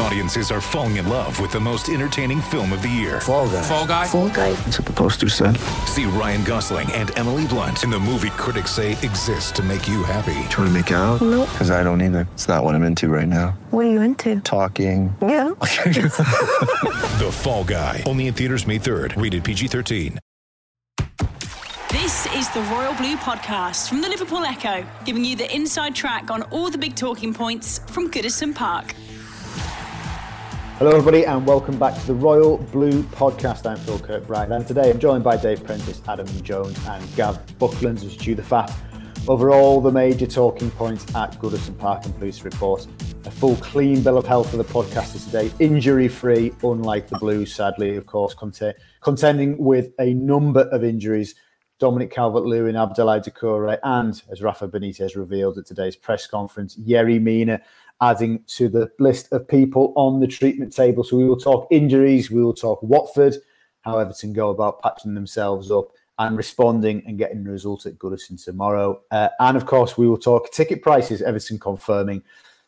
Audiences are falling in love with the most entertaining film of the year. Fall guy. Fall Guy. Fall guy. That's what the poster said. See Ryan Gosling and Emily Blunt in the movie critics say exists to make you happy. Trying to make it out? Nope. Because I don't either. It's not what I'm into right now. What are you into? Talking. Yeah. The Fall Guy. Only in theaters May 3rd. Rated PG-13. This is the Royal Blue Podcast from the Liverpool Echo, giving you the inside track on all the big talking points from Goodison Park. Hello, everybody, and welcome back to the Royal Blue Podcast. I'm Phil Kirkbride, and today I'm joined by Dave Prentice, Adam Jones, and Gav Bucklands of Stew the Fat over all the major talking points at Goodison Park and Police Report. A full, clean bill of health for the podcasters today, injury free, unlike the Blues, sadly, of course, cont- contending with a number of injuries. Dominic Calvert Lewin, Abdoulaye Doucouré, and as Rafa Benitez revealed at today's press conference, Yerry Mina adding to the list of people on the treatment table. So we will talk injuries, we will talk Watford, how Everton go about patching themselves up and responding and getting the result at Goodison tomorrow. Uh, and of course, we will talk ticket prices, Everton confirming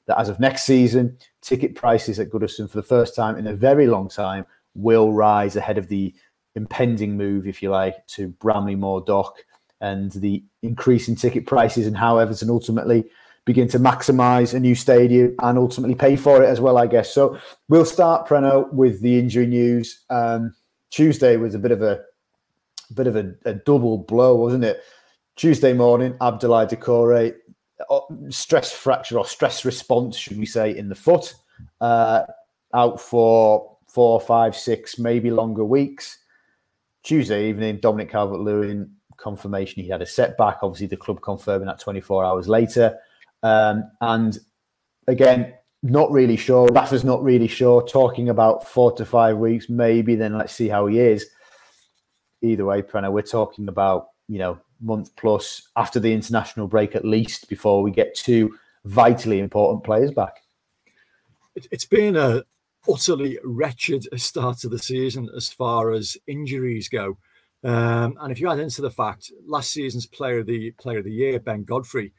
that as of next season, ticket prices at Goodison for the first time in a very long time will rise ahead of the impending move, if you like, to Bramley Moore Dock and the increase in ticket prices and how Everton ultimately begin to maximise a new stadium and ultimately pay for it as well, I guess. So we'll start, Preno, with the injury news. Um, Tuesday was a bit of a, bit of a, a, double blow, wasn't it? Tuesday morning, Abdoulaye Doucouré, stress fracture or stress response, should we say, in the foot, uh, out for four, five, six, maybe longer weeks. Tuesday evening, Dominic Calvert Lewin confirmation he had a setback. Obviously, the club confirming that 24 hours later. Um, and again, not really sure. Rafa's not really sure. Talking about four to five weeks, maybe. Then let's see how he is. Either way, Preno, we're talking about you know month plus after the international break at least before we get two vitally important players back. It's been a utterly wretched start to the season as far as injuries go. Um, and if you add into the fact last season's player of the player of the year, Ben Godfrey,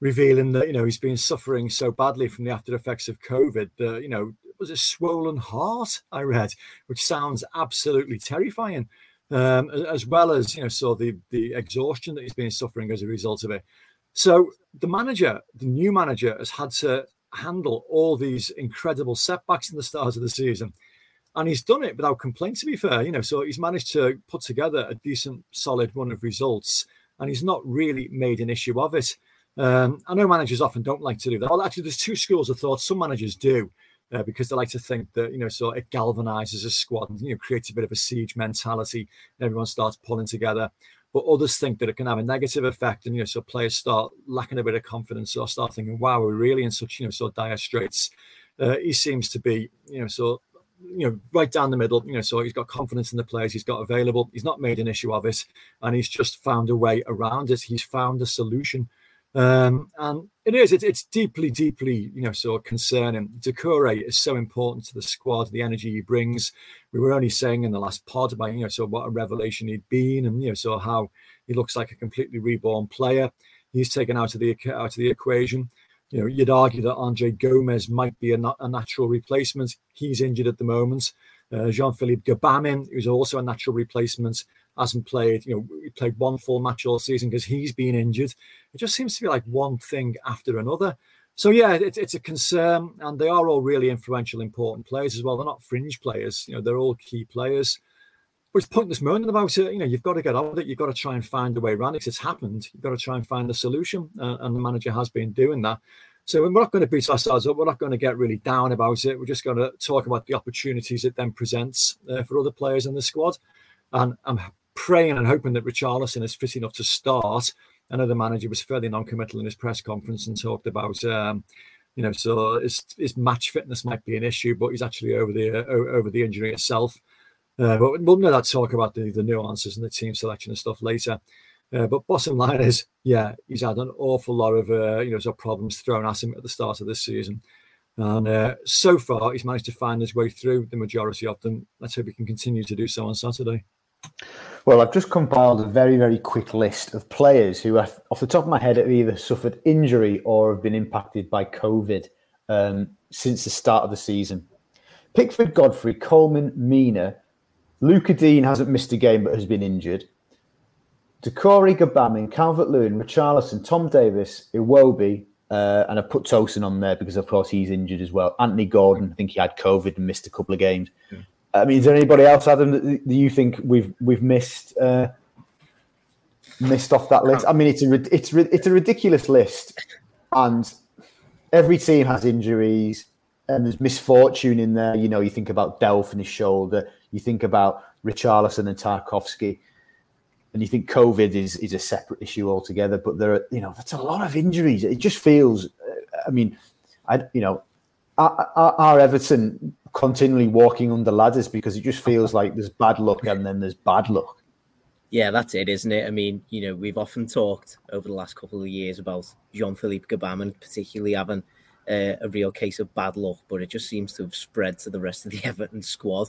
revealing that you know he's been suffering so badly from the after effects of COVID that you know it was a swollen heart I read, which sounds absolutely terrifying. Um, as well as you know, so the the exhaustion that he's been suffering as a result of it. So the manager, the new manager, has had to handle all these incredible setbacks in the start of the season. And he's done it without complaint, to be fair. You know, so he's managed to put together a decent, solid run of results, and he's not really made an issue of it. Um, I know managers often don't like to do that. Well, actually, there's two schools of thought. Some managers do uh, because they like to think that you know, so it galvanizes a squad and you know creates a bit of a siege mentality. Everyone starts pulling together. But others think that it can have a negative effect, and you know, so players start lacking a bit of confidence or start thinking, "Wow, we're really in such you know so dire straits." Uh, he seems to be, you know, so you know, right down the middle. You know, so he's got confidence in the players he's got available. He's not made an issue of it, and he's just found a way around it. He's found a solution. Um, and it is, it's, it's deeply, deeply, you know, so concerning. Doucouré is so important to the squad, the energy he brings. We were only saying in the last pod about, you know, so what a revelation he'd been and, you know, so how he looks like a completely reborn player. He's taken out of the out of the equation. You know, you'd argue that Andre Gomes might be a, a natural replacement. He's injured at the moment. Uh, Jean-Philippe Gbamin, who's also a natural replacement, hasn't played. You know, he played one full match all season because he's been injured. It just seems to be like one thing after another. So yeah, it, it's a concern, and they are all really influential, important players as well. They're not fringe players. You know, they're all key players. But it's pointless moaning about it. You know, you've got to get on with it. You've got to try and find a way around it. It's happened. You've got to try and find a solution, uh, and the manager has been doing that. So we're not going to beat ourselves up. We're not going to get really down about it. We're just going to talk about the opportunities it then presents uh, for other players in the squad. And I'm praying and hoping that Richarlison is fit enough to start. The manager was fairly non-committal in his press conference and talked about, um, you know, so his, his match fitness might be an issue, but he's actually over the uh, over the injury itself. Uh, but we'll know that talk about the, the nuances and the team selection and stuff later. Uh, but bottom line is, yeah, he's had an awful lot of uh, you know sort of problems thrown at him at the start of this season, and uh, so far he's managed to find his way through the majority of them. Let's hope he can continue to do so on Saturday. Well, I've just compiled a very, very quick list of players who, have, off the top of my head, have either suffered injury or have been impacted by COVID um, since the start of the season. Pickford, Godfrey, Coleman, Mina. Lucas Digne hasn't missed a game but has been injured. Doucouré, Gbamin, Calvert Lewin, Richarlison, Tom Davies, Iwobi, uh, and I've put Tosin on there because, of course, he's injured as well. Anthony Gordon, I think he had COVID and missed a couple of games. I mean, is there anybody else, Adam, that you think we've we've missed uh, missed off that list? I mean, it's a it's it's a ridiculous list, and every team has injuries and there's misfortune in there. You know, you think about Delph and his shoulder, you think about Richarlison and Tarkowski, and you think COVID is is a separate issue altogether. But there are, you know, that's a lot of injuries. It just feels. I mean, I you know, are, are Everton continually walking under ladders because it just feels like there's bad luck and then there's bad luck. Yeah, that's it, isn't it? I mean, you know, we've often talked over the last couple of years about Jean Philippe Gbamin particularly having uh, a real case of bad luck, but it just seems to have spread to the rest of the Everton squad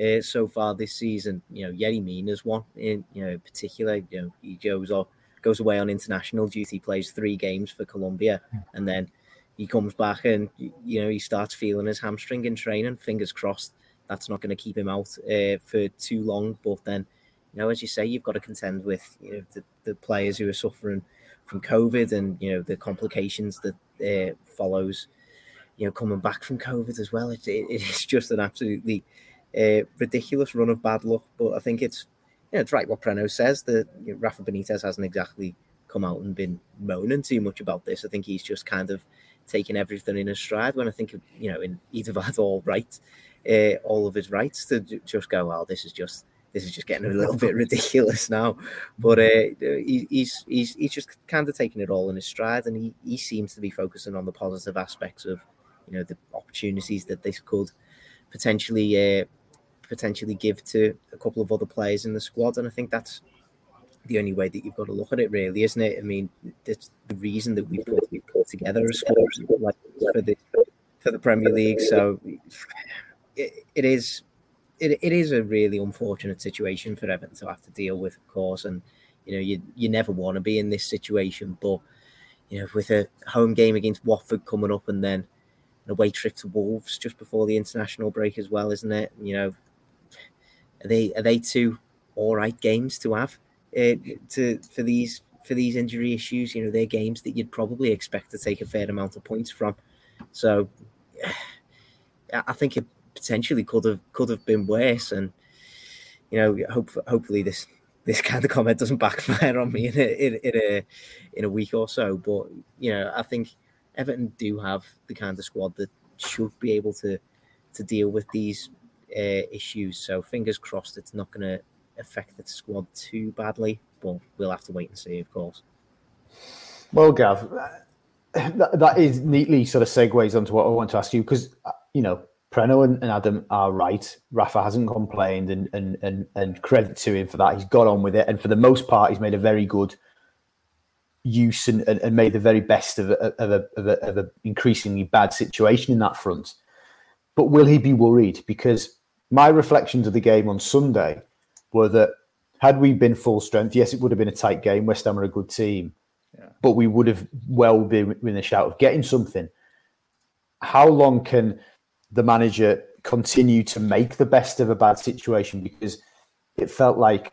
uh, so far this season. You know, Yerry Mina's one in you know particular. You know, he goes off, goes away on international duty, plays three games for Colombia, and then he comes back and you know he starts feeling his hamstring in training. Fingers crossed that's not going to keep him out uh, for too long. But then, you know, as you say, you've got to contend with you know the, the players who are suffering from COVID and you know the complications that uh, follows. You know, coming back from COVID as well. It, it, it's just an absolutely uh, ridiculous run of bad luck. But I think it's you know, it's right what Preno says that you know, Rafa Benitez hasn't exactly come out and been moaning too much about this. I think he's just kind of taken everything in his stride. When I think of, you know, in have had all right, uh, all of his rights to just go, well, this is just this is just getting a little bit ridiculous now. But uh, he, he's he's he's just kind of taking it all in his stride, and he, he seems to be focusing on the positive aspects of you know the opportunities that this could potentially uh, potentially give to a couple of other players in the squad, and I think that's the only way that you've got to look at it, really, isn't it? I mean, it's the reason that we put, we put together a squad like for the for the Premier League. So it, it is it, it is a really unfortunate situation for Everton to have to deal with, of course. And you know, you you never want to be in this situation, but you know, with a home game against Watford coming up, and then an away trip to Wolves just before the international break as well, isn't it? You know, are they are they two all right games to have to for these for these injury issues? You know, they're games that you'd probably expect to take a fair amount of points from. So, I think it potentially could have could have been worse. And you know, hope hopefully this this kind of comment doesn't backfire on me in a, in, in a in a week or so. But you know, I think Everton do have the kind of squad that should be able to to deal with these uh, issues. So fingers crossed, it's not going to affect the squad too badly. But we'll have to wait and see, of course. Well, Gav, that, that is neatly sort of segues onto what I want to ask you because uh, you know Preno and, and, Adam are right. Rafa hasn't complained, and, and and and credit to him for that. He's got on with it, and for the most part, he's made a very good use and, and, and made the very best of a, of a, of a, of a increasingly bad situation in that front. But will he be worried? Because my reflections of the game on Sunday were that had we been full strength, yes, it would have been a tight game. West Ham are a good team, yeah. but we would have well been in the shout of getting something. How long can the manager continue to make the best of a bad situation because it felt like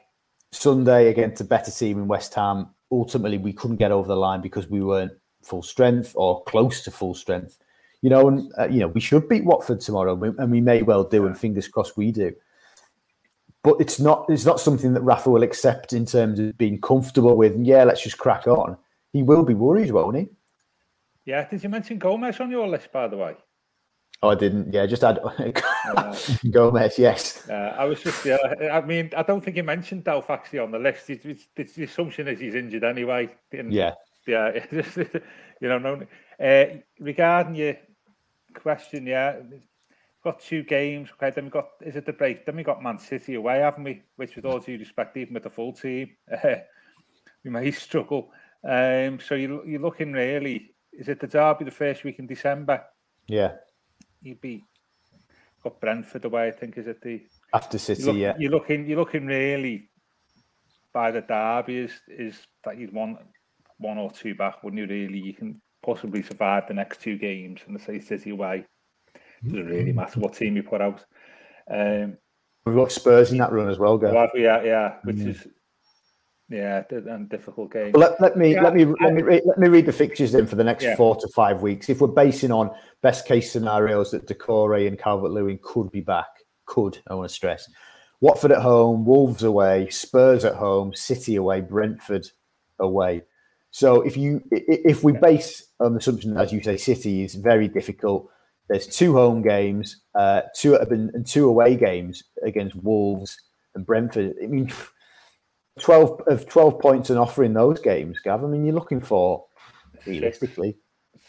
Sunday against a better team in West Ham. Ultimately, we couldn't get over the line because we weren't full strength or close to full strength. You know, and uh, you know we should beat Watford tomorrow, and we may well do. And fingers crossed, we do. But it's not it's not something that Rafa will accept in terms of being comfortable with. Yeah, let's just crack on. He will be worried, won't he? Yeah. Did you mention Gomes on your list, by the way? Oh, I didn't. Yeah, just add uh, Gomes. Yes. Uh, I was just. Yeah, I mean, I don't think he mentioned Delph actually on the list. It's, it's, it's the assumption is he's injured anyway. And, yeah. Yeah. you know, no. Uh, regarding your question, yeah, got two games. Okay, then we got is it the break? Then we got Man City away, haven't we? Which, with all due respect, even with the full team, uh, we may struggle. Um, so you you're looking really. Is it the derby the first week in December? Yeah you beat got Brentford away. I think is it the after City. You're, yeah, you're looking you're looking really by the derby is is that you'd want one or two back, wouldn't you? Really, you can possibly survive the next two games, and the say City away. Doesn't really matter what team you put out. Um, We've got Spurs in that run as well, Gav. well, yeah, yeah, which is yeah, di- and difficult game. Well, let, let me Yeah, let me let me read, let me read the fixtures then for the next Yeah. four to five weeks. If we're basing on best case scenarios that Doucouré and Calvert Lewin could be back, could I want to stress. Watford at home, Wolves away, Spurs at home, City away, Brentford away. So if you i- i- if we base on the assumption, as you say, City is very difficult. There's two home games, uh, two and two away games against Wolves and Brentford. I mean, 12 of 12 points and offering those games, Gav. I mean, you're looking for realistically,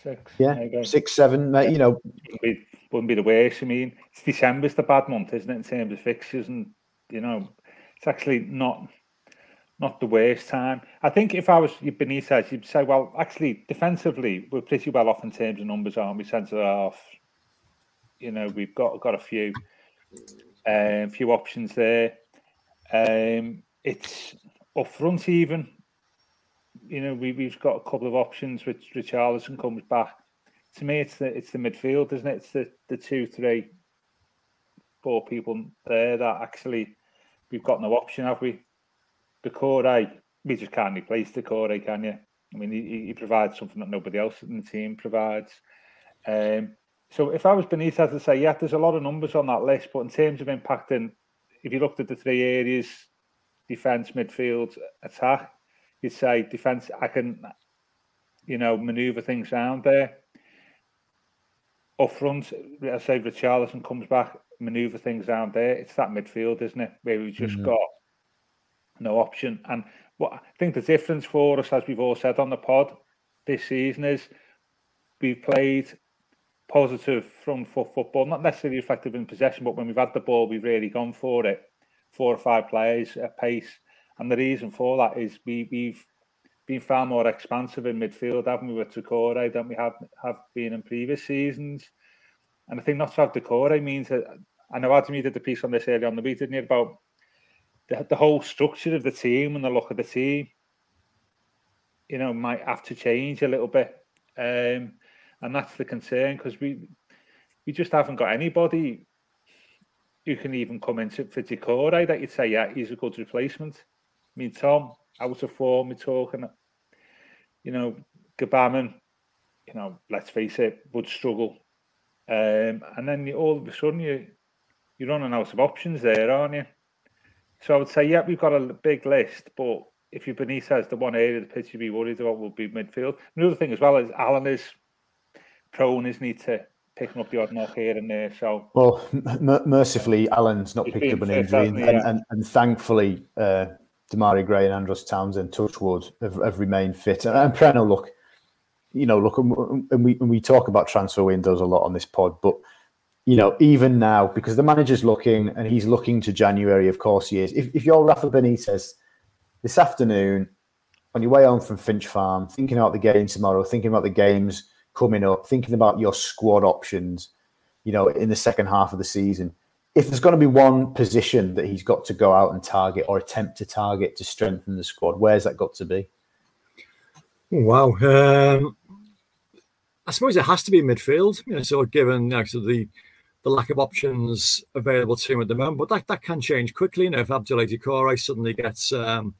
Six. yeah, there you go. six, seven, uh, you know, wouldn't be, wouldn't be the worst. I mean, it's December's the bad month, isn't it, in terms of fixtures, and you know, it's actually not not the worst time. I think if I was you, Benitez, you'd say, well, actually, defensively, we're pretty well off in terms of numbers, aren't we? Centre half, you know, we've got got a few, um, few options there. Um, it's up front even. You know, we we've got a couple of options. Which Richarlison comes back to me, it's the it's the midfield, isn't it? It's the the two, three, four people there that actually we've got no option, have we? Doucouré, we just can't replace Doucouré, can you? I mean, he, he provides something that nobody else in the team provides. Um, so if I was Benitez to say, yeah, there's a lot of numbers on that list, but in terms of impacting, if you looked at the three areas, defence, midfield, attack, you'd say defence, I can, you know, manoeuvre things around there up front, I say Richarlison comes back, manoeuvre things around there. It's that midfield, isn't it? Where we've just mm-hmm. got no option. And what I think the difference for us, as we've all said on the pod this season, is we've played positive front foot football, not necessarily effective in possession, but when we've had the ball, we've really gone for it. Four or five players at pace. And the reason for that is we, we've been far more expansive in midfield, haven't we, with Doucouré than we have have been in previous seasons. And I think not to have Doucouré means that I know Adam you did the piece on this earlier on the week, didn't you, about the, the whole structure of the team and the look of the team, you know, might have to change a little bit. Um, and that's the concern because we we just haven't got anybody who can even come into for Doucouré that you'd say, yeah, he's a good replacement. I mean, Tom, out of form, we're talking, you know, Gbamin, you know, let's face it, would struggle. Um, and then you, all of a sudden you, you're running out of options there, aren't you? So I would say, yeah, we've got a big list, but if you're Benitez, the one area the pitch you'd be worried about will be midfield. Another thing as well is Allan is prone, isn't he, to picking up the odd knock here and there. So well, m- mercifully, Allan's not picked up an injury, and, and, and, thankfully, uh, Demarai Gray and Andros Townsend, Touchwood, have, have remained fit. And, and Preno, look, you know, look, and and we and we talk about transfer windows a lot on this pod, but you know, even now, because the manager's looking and he's looking to January, of course he is. If, if you're Rafa Benitez this afternoon on your way home from Finch Farm, thinking about the game tomorrow, thinking about the games coming up, thinking about your squad options, you know, in the second half of the season, if there's going to be one position that he's got to go out and target or attempt to target to strengthen the squad, where's that got to be? Wow. Um, I suppose it has to be midfield, you know, so given so the the lack of options available to him at the moment, but that, that can change quickly. You know, if Abdoulaye Doucouré suddenly gets um,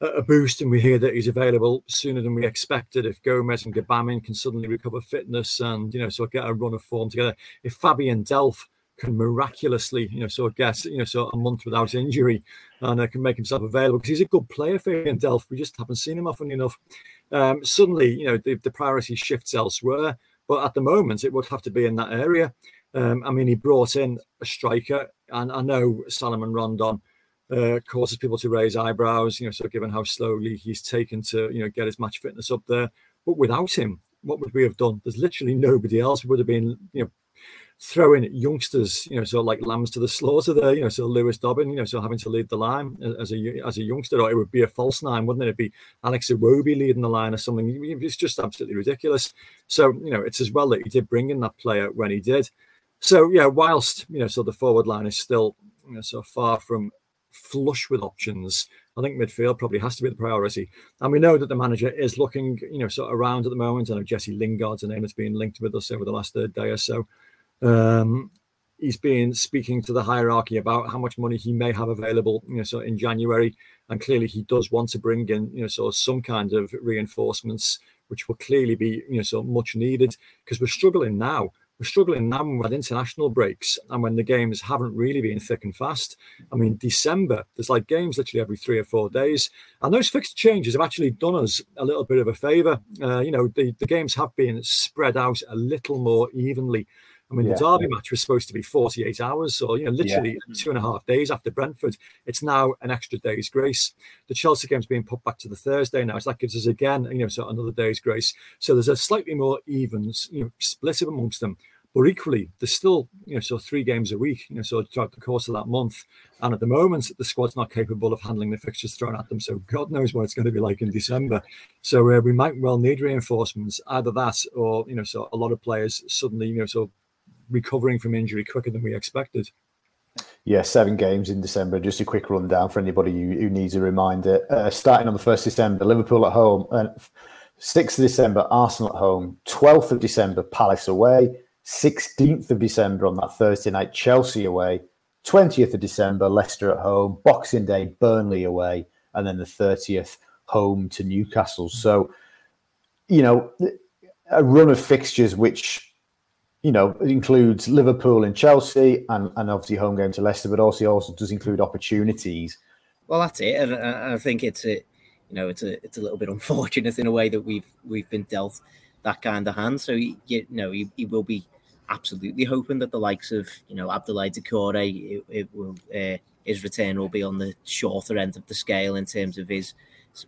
a, boost and we hear that he's available sooner than we expected, if Gomes and Gbamin can suddenly recover fitness and, you know, sort of get a run of form together, if Fabian Delph can miraculously, you know, sort of get, you know, sort of a month without injury and uh, can make himself available because he's a good player, Fabian Delph. We just haven't seen him often enough. Um, suddenly, you know, the, the priority shifts elsewhere. But at the moment, it would have to be in that area. Um, I mean, he brought in a striker, and I know Salomon Rondon uh, causes people to raise eyebrows, you know, so given how slowly he's taken to, you know, get his match fitness up there. But without him, what would we have done? There's literally nobody else. We would have been, you know, throwing youngsters, you know, so like lambs to the slaughter there, you know, so Lewis Dobbin, you know, so having to lead the line as a as a youngster, or it would be a false nine, wouldn't it? It'd be Alex Iwobi leading the line or something. It's just absolutely ridiculous. So, you know, it's as well that he did bring in that player when he did. So, yeah, whilst, you know, so the forward line is still, you know, so far from flush with options, I think midfield probably has to be the priority. And we know that the manager is looking, you know, sort of around at the moment. I know Jesse Lingard's a name that's been linked with us over the last uh, day or so. Um, he's been speaking to the hierarchy about how much money he may have available, you know, so in January, and clearly he does want to bring in, you know, so some kind of reinforcements, which will clearly be, you know, so much needed because we're struggling now we're struggling now with international breaks and when the games haven't really been thick and fast. I mean, December, there's like games literally every three or four days. And those fixed changes have actually done us a little bit of a favour. Uh, you know, the, the games have been spread out a little more evenly. I mean, yeah. the Derby match was supposed to be 48 hours, so you know, literally yeah. two and a half days after Brentford. It's now an extra day's grace. The Chelsea game's being put back to the Thursday now, so that gives us again, you know, so another day's grace. So there's a slightly more even, you know, split amongst them. But equally, there's still, you know, so three games a week, you know, so throughout the course of that month. And at the moment, the squad's not capable of handling the fixtures thrown at them. So God knows what it's going to be like in December. So uh, we might well need reinforcements, either that or, you know, so a lot of players suddenly, you know, so recovering from injury quicker than we expected. Yeah, seven games in December. Just a quick rundown for anybody who, who needs a reminder. Uh, starting on the 1st December, Liverpool at home. Uh, 6th of December, Arsenal at home. 12th of December, Palace away. 16th of December on that Thursday night, Chelsea away. 20th of December, Leicester at home. Boxing Day, Burnley away. And then the 30th, home to Newcastle. So, you know, a run of fixtures which you know, it includes Liverpool and Chelsea, and, and obviously home game to Leicester, but also also does include opportunities. Well, that's it, and I think it's a, you know, it's a it's a little bit unfortunate in a way that we've we've been dealt that kind of hand. So you know, he, he will be absolutely hoping that the likes of you know Abdoulaye Doucouré, it, it will uh, his return will be on the shorter end of the scale in terms of his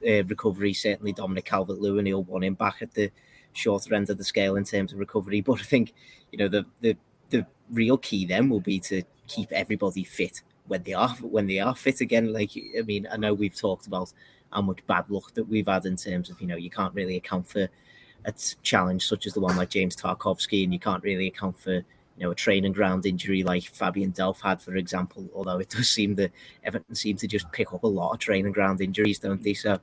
uh, recovery. Certainly, Dominic Calvert-Lewin, he'll want him back at the shorter end of the scale in terms of recovery. But I think you know the the the real key then will be to keep everybody fit when they are when they are fit again. Like I mean, I know we've talked about how much bad luck that we've had in terms of you know you can't really account for a challenge such as the one like James Tarkowski, and you can't really account for you know a training ground injury like Fabian Delph had, for example. Although it does seem that Everton seem to just pick up a lot of training ground injuries, don't they? So,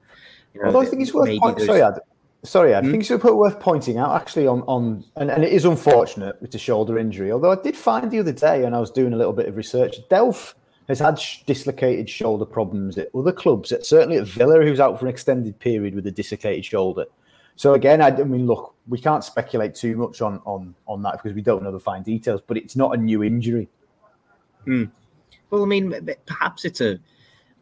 you know, Although I think it's worth. Point, sorry, Ad, Sorry, I mm. think it's worth pointing out actually on on and, and it is unfortunate with the shoulder injury. Although I did find the other day, and I was doing a little bit of research, Delph has had dislocated shoulder problems at other clubs. Certainly at Villa, who's out for an extended period with a dislocated shoulder. So again, I, I mean, look, we can't speculate too much on on on that because we don't know the fine details. But it's not a new injury. Mm. Well, I mean, perhaps it's a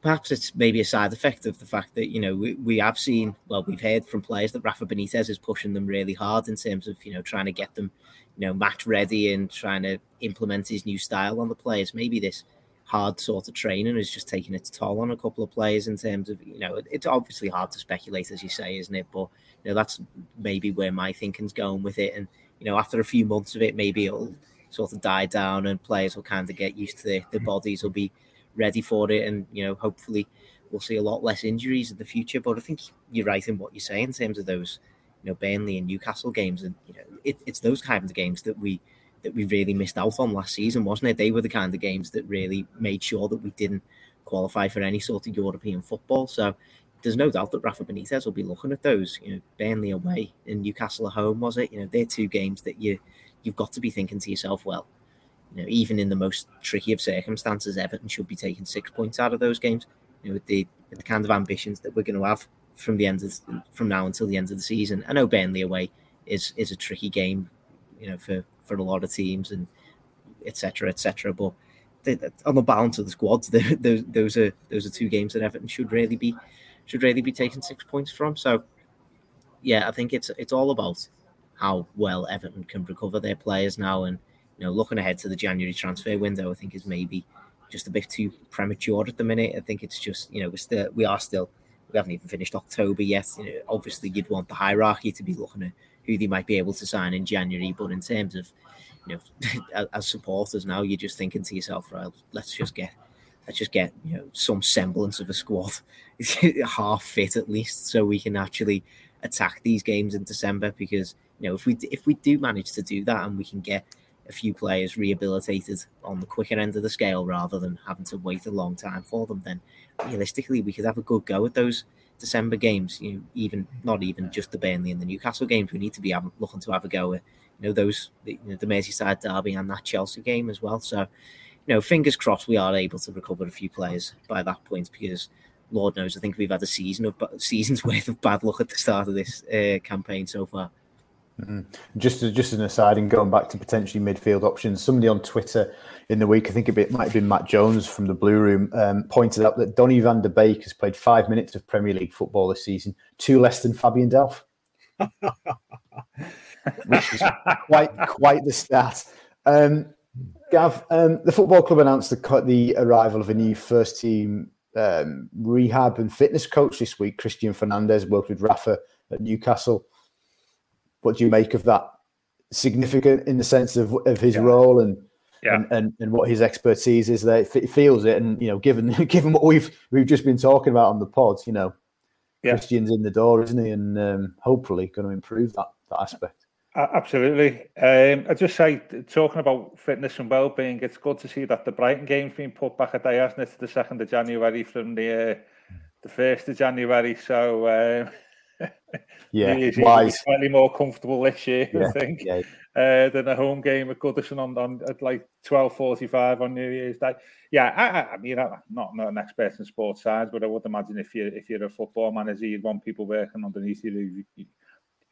perhaps it's maybe a side effect of the fact that you know we, we have seen well we've heard from players that Rafa Benitez is pushing them really hard in terms of you know trying to get them you know match ready and trying to implement his new style on the players. Maybe this hard sort of training is just taking its toll on a couple of players in terms of you know it's obviously hard to speculate as you say isn't it? But you know that's maybe where my thinking's going with it. And you know after a few months of it maybe it'll sort of die down and players will kind of get used to their, their bodies will be ready for it, and you know, hopefully, we'll see a lot less injuries in the future. But I think you're right in what you say in terms of those, you know, Burnley and Newcastle games, and you know, it, it's those kinds of games that we that we really missed out on last season, wasn't it? They were the kind of games that really made sure that we didn't qualify for any sort of European football. So there's no doubt that Rafa Benitez will be looking at those. You know, Burnley away and Newcastle at home, was it? You know, they're two games that you you've got to be thinking to yourself, well, you know, even in the most tricky of circumstances, Everton should be taking six points out of those games. You know, with the, with the kind of ambitions that we're going to have from the end of from now until the end of the season. I know Burnley away is is a tricky game, you know, for for a lot of teams and etc. etc. But on the balance of the squads, those those are those are two games that Everton should really be should really be taking six points from. So, yeah, I think it's it's all about how well Everton can recover their players now and you know, looking ahead to the January transfer window, I think is maybe just a bit too premature at the minute. I think it's just, you know, we're still, we are still, we haven't even finished October yet. You know, obviously, you'd want the hierarchy to be looking at who they might be able to sign in January, but in terms of, you know, as supporters now, you're just thinking to yourself, right, let's just get, let's just get, you know, some semblance of a squad, half fit at least, so we can actually attack these games in December. Because you know, if we if we do manage to do that and we can get a few players rehabilitated on the quicker end of the scale rather than having to wait a long time for them, then realistically we could have a good go at those December games. You know, even not even just the Burnley and the Newcastle games. We need to be having, looking to have a go at you know those the, you know, the Merseyside derby and that Chelsea game as well. So you know, fingers crossed we are able to recover a few players by that point because Lord knows I think we've had a season of seasons worth of bad luck at the start of this uh, campaign so far. Mm-hmm. Just as just an aside, and going back to potentially midfield options, somebody on Twitter in the week, I think it might have been Matt Jones from the Blue Room, um, pointed out that Donny van der Beek has played five minutes of Premier League football this season, two less than Fabian Delph, which is quite quite the stat. Um, Gav, um, the football club announced the the arrival of a new first team um, rehab and fitness coach this week. Christian Fernandez worked with Rafa at Newcastle. What do you make of that? Significant in the sense of, of his yeah. role and, yeah. and, and and what his expertise is. There, it feels it, and you know, given given what we've we've just been talking about on the pod, you know, yeah. Christian's in the door, isn't he? And um, hopefully, going to improve that that aspect. Absolutely. Um, I just say, talking about fitness and well-being, it's good to see that the Brighton game's been put back a day, hasn't it, to the second of January from the uh, the first of January. So um, yeah, he's, he's slightly more comfortable this year, yeah, I think, yeah. uh, than a home game at Goodison on, on at like twelve forty-five on New Year's Day. Yeah, I, I mean, I'm not not an expert in sports science, but I would imagine if you if you're a football manager, you'd want people working underneath you. you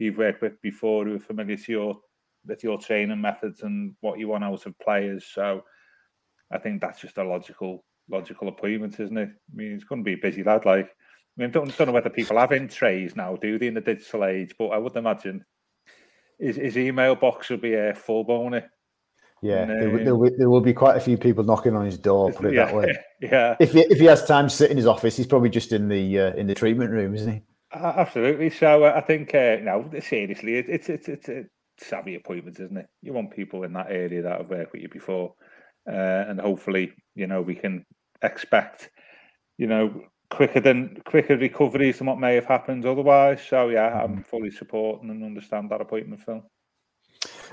you've worked with before who are familiar to your with your training methods and what you want out of players. So I think that's just a logical logical appointment, isn't it? I mean, it's going to be a busy lad. Like, I mean, don't don't know whether people have in trays now, do they, in the digital age? But I would imagine his, his email box will be a uh, full boner. Yeah, and, uh, there, will be, there will be quite a few people knocking on his door. Put it yeah, that way. Yeah. If he, if he has time to sit in his office, he's probably just in the uh, in the treatment room, isn't he? Absolutely. So uh, I think, uh, no, seriously, it, it's it's it's a savvy appointment, isn't it? You want people in that area that have worked with you before, uh, and hopefully, you know, we can expect, you know, quicker than quicker recoveries than what may have happened otherwise. So yeah, I'm mm-hmm. fully supporting and understand that appointment, Phil.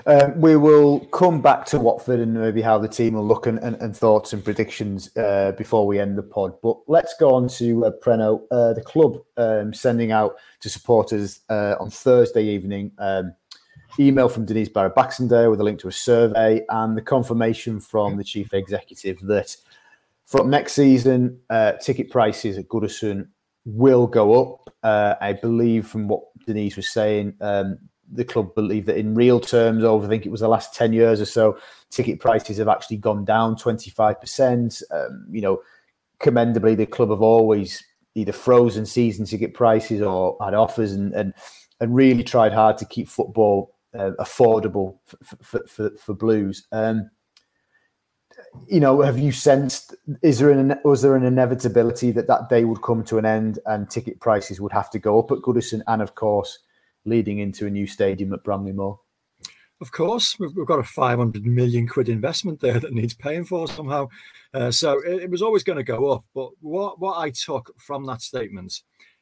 Um, we will come back to Watford and maybe how the team will look and, and, and thoughts and predictions uh, before we end the pod. But let's go on to uh, Preno, uh, the club um, sending out to supporters uh, on Thursday evening. Um, email from Denise Barrett Baxendale with a link to a survey and the confirmation from the chief executive that from next season, uh, ticket prices at Goodison will go up. Uh, I believe from what Denise was saying, um, the club believe that in real terms, over I think it was the last 10 years or so, ticket prices have actually gone down 25%. Um, you know, commendably, the club have always either frozen season ticket prices or had offers and, and, and really tried hard to keep football uh, affordable for, for, for, for Blues. Um, you know, have you sensed? Is there an was there an inevitability that that day would come to an end and ticket prices would have to go up at Goodison, and of course, leading into a new stadium at Bramley Moore? Of course, we've, we've, got a 500 million quid investment there that needs paying for somehow. Uh, so it, it, was always going to go up. But what, what I took from that statement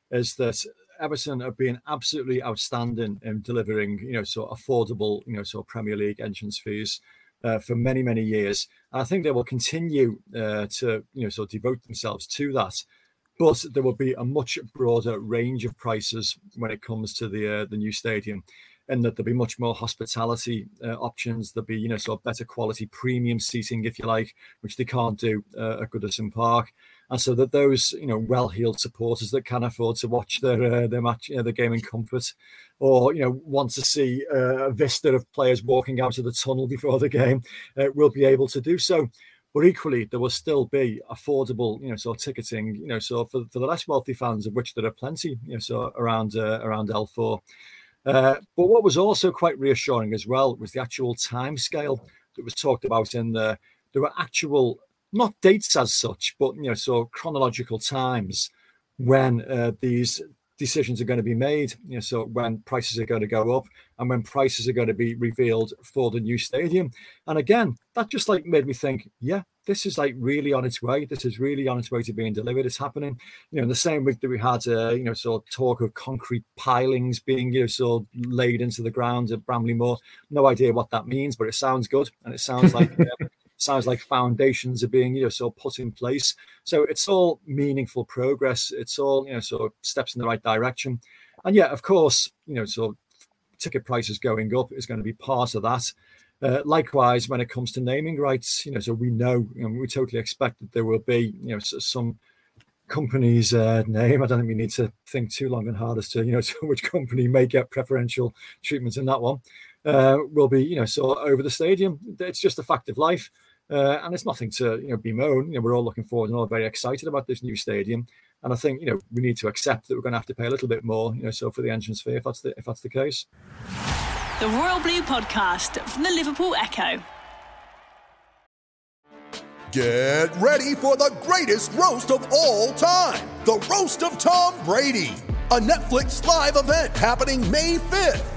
is that Everton have been absolutely outstanding in delivering, you know, sort of affordable, you know, sort of Premier League entrance fees uh, for many, many years. And I think they will continue uh, to, you know, sort of devote themselves to that but there will be a much broader range of prices when it comes to the uh, the new stadium and that there'll be much more hospitality uh, options. There'll be, you know, sort of better quality premium seating, if you like, which they can't do uh, at Goodison Park. And so that those, you know, well-heeled supporters that can afford to watch their uh, their match, you know, the game in comfort, or you know, want to see uh, a vista of players walking out of the tunnel before the game, uh, will be able to do so. But equally, there will still be affordable, you know, sort of ticketing, you know, so for, for the less wealthy fans, of which there are plenty, you know, so around uh, around L4. Uh, but what was also quite reassuring as well was the actual time scale that was talked about in the there were actual not dates as such, but you know, so chronological times when uh, these decisions are going to be made. You know, so when prices are going to go up and when prices are going to be revealed for the new stadium. And again, that just like made me think, yeah, this is like really on its way. This is really on its way to being delivered. It's happening. You know, in the same week that we had, uh, you know, sort of talk of concrete pilings being, you know, sort of laid into the ground at Bramley Moore. No idea what that means, but it sounds good, and it sounds like. Um, sounds like foundations are being you know sort of put in place so it's all meaningful progress it's all you know sort of steps in the right direction and yeah of course you know sort of ticket prices going up is going to be part of that uh, likewise, when it comes to naming rights, you know, so we know, you know, we totally expect that there will be, you know, some company's uh, name. I don't think we need to think too long and hard as to, you know, to which company may get preferential treatment in that one. Uh, will be, you know, so over the stadium. It's just a fact of life. Uh, and it's nothing to you know bemoan. You know, we're all looking forward and all very excited about this new stadium. And I think you know we need to accept that we're going to have to pay a little bit more. You know, so for the entrance fee, if that's the if that's the case. The Royal Blue Podcast from the Liverpool Echo. Get ready for the greatest roast of all time the Roast of Tom Brady, a Netflix live event happening May 5th.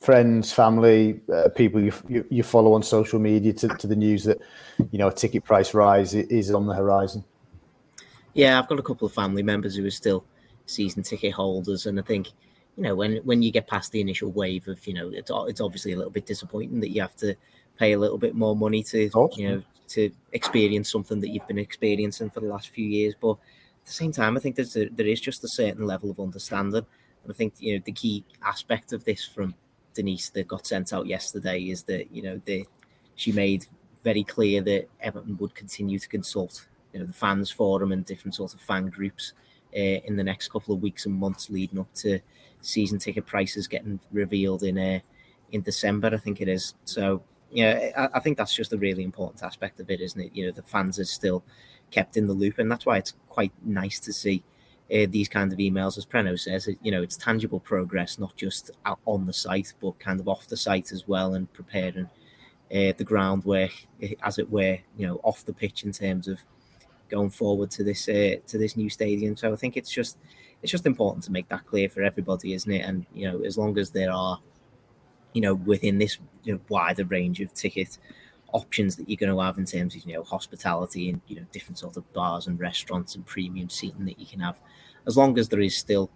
friends, family, uh, people you, you, you follow on social media to, to the news that you know a ticket price rise is on the horizon? Yeah, I've got a couple of family members who are still season ticket holders, and I think you know when when you get past the initial wave of you know it's it's obviously a little bit disappointing that you have to pay a little bit more money to you know to experience something that you've been experiencing for the last few years, but at the same time, I think there's a, there is just a certain level of understanding. And I think you know the key aspect of this from Denise that got sent out yesterday is that you know the she made very clear that Everton would continue to consult you know the fans forum and different sorts of fan groups uh, in the next couple of weeks and months leading up to season ticket prices getting revealed in uh, in December I think it is. So yeah I, I think that's just a really important aspect of it isn't it? You know the fans are still kept in the loop and that's why it's quite nice to see uh, these kinds of emails, as Preno says, you know, it's tangible progress, not just on the site, but kind of off the site as well, and preparing uh, the groundwork, eh, as it were, you know, off the pitch in terms of going forward to this uh, to this new stadium. So I think it's just it's just important to make that clear for everybody, isn't it? And you know, as long as there are, you know, within this you know, wider range of ticket options that you're going to have in terms of you know hospitality and you know different sort of bars and restaurants and premium seating that you can have. As long as there is still,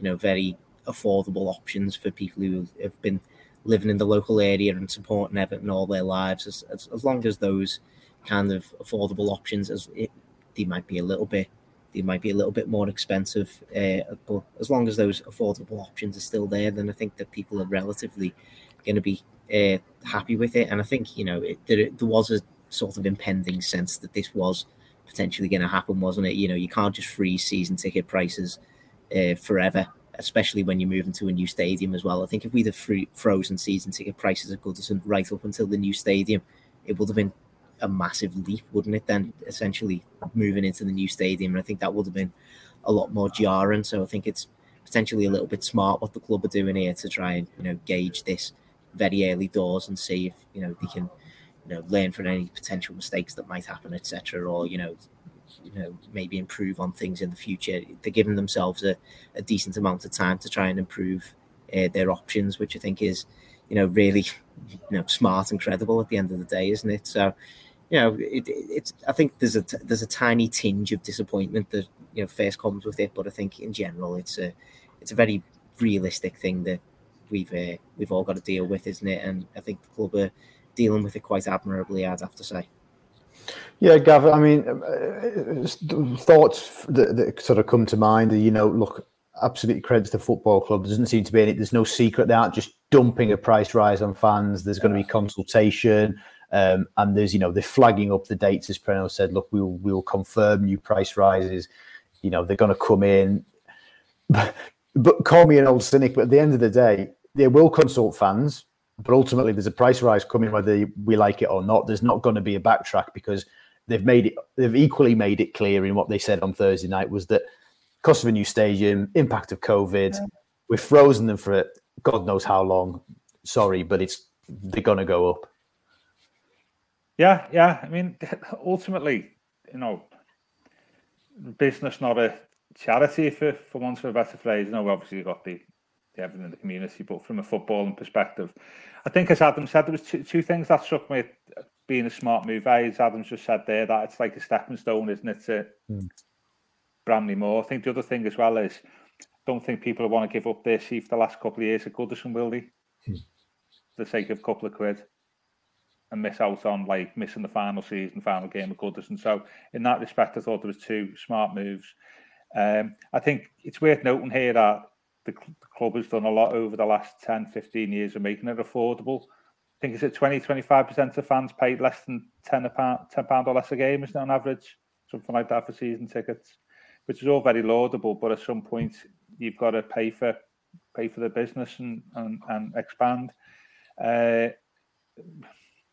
you know, very affordable options for people who have been living in the local area and supporting Everton all their lives, as, as, as long as those kind of affordable options, as it, they might be a little bit, they might be a little bit more expensive, uh, but as long as those affordable options are still there, then I think that people are relatively going to be uh, happy with it. And I think you know it, there, there was a sort of impending sense that this was potentially going to happen, wasn't it? You know, you can't just freeze season ticket prices uh, forever, especially when you're moving to a new stadium as well. I think if we'd have free, frozen season ticket prices at Goodison right up until the new stadium, it would have been a massive leap, wouldn't it? Then essentially moving into the new stadium, and I think that would have been a lot more jarring. So I think it's potentially a little bit smart what the club are doing here to try and you know gauge this very early doors and see if you know they can you know learn from any potential mistakes that might happen, etc. Or you know, you know maybe improve on things in the future. They're giving themselves a, a decent amount of time to try and improve uh, their options, which I think is you know really you know smart and credible at the end of the day, isn't it? So you know it, it's I think there's a there's a tiny tinge of disappointment that you know first comes with it, but I think in general it's a it's a very realistic thing that we've uh, we've all got to deal with, isn't it? And I think the club are dealing with it quite admirably, I'd have to say. Yeah, Gavin. I mean, uh, thoughts that, that, sort of come to mind are, you know, look, absolutely credit to the football club. There doesn't seem to be any. There's no secret. They aren't just dumping a price rise on fans. There's going to be consultation, um, and there's, you know, they're flagging up the dates. As Preno said, look, we will we will confirm new price rises. You know, they're going to come in. But, but call me an old cynic, but at the end of the day, they will consult fans but ultimately there's a price rise coming whether we like it or not. There's not going to be a backtrack because they've made it. They've equally made it clear in what they said on Thursday night was that cost of a new stadium, impact of COVID, yeah. we've frozen them for God knows how long. Sorry, but it's they're going to go up. Yeah, yeah. I mean, ultimately, you know, business not a charity for for want of a better phrase. You know, obviously you've got the the everything in the community, but from a footballing perspective, I think as Adam said, there was two, two things that struck me being a smart move. As Adam's just said there, that it's like a stepping stone, isn't it, to mm. Bramley Moore. I think the other thing as well is, don't think people want to give up their seat for the last couple of years at Goodison, will they? Mm. For the sake of a couple of quid and miss out on like missing the final season, final game of Goodison. So in that respect, I thought there was two smart moves. Um, I think it's worth noting here that the, club has done a lot over the last 10, 15 years of making it affordable. I think it's at 20, 25% of fans paid less than 10 pound, 10 pound or less a game, isn't it, on average? Something like that for season tickets, which is all very laudable. But at some point, you've got to pay for pay for the business and, and, and expand. Uh,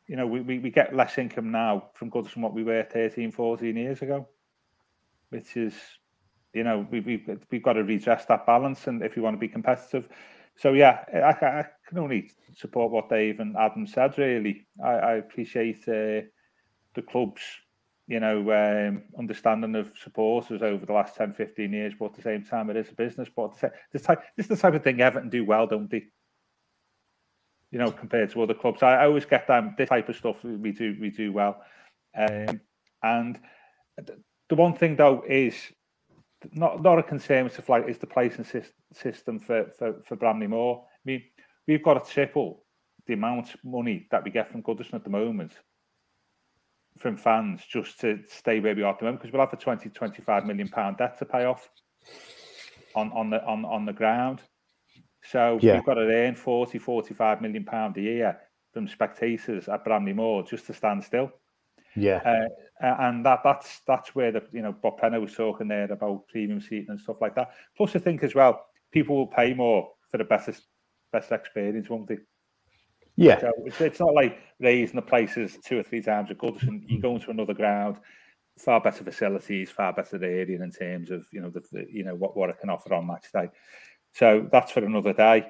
you know, we, we, we get less income now from goods than what we were 13, 14 years ago, which is, you know, we, we've, we've got to redress that balance and if you want to be competitive. So, yeah, I, I can only support what Dave and Adam said, really. I, I appreciate uh, the club's, you know, um, understanding of supporters over the last 10, 15 years, but at the same time, it is a business. But this, type, this is the type of thing Everton do well, don't they? you know, compared to other clubs. I, I always get them this type of stuff we do we do well. Um, and the one thing though is not not a concern with the flight is the placing system for for for Bramley Moore. I mean, we've got to triple the amount of money that we get from Goodison at the moment from fans just to stay where we are at the moment because we'll have a 20 25 million pound debt to pay off on on the on on the ground so yeah. we've got to earn 40, 45 million pound a year from spectators at Bramley Moore just to stand still. Yeah, uh, and that that's that's where the you know Bob Penner was talking there about premium seating and stuff like that. Plus, I think as well, people will pay more for the best best experience, won't they? Yeah, so it's, it's not like raising the prices two or three times a good. You go into another ground, far better facilities, far better area in terms of you know the, the you know what what it can offer on match day. So that's for another day.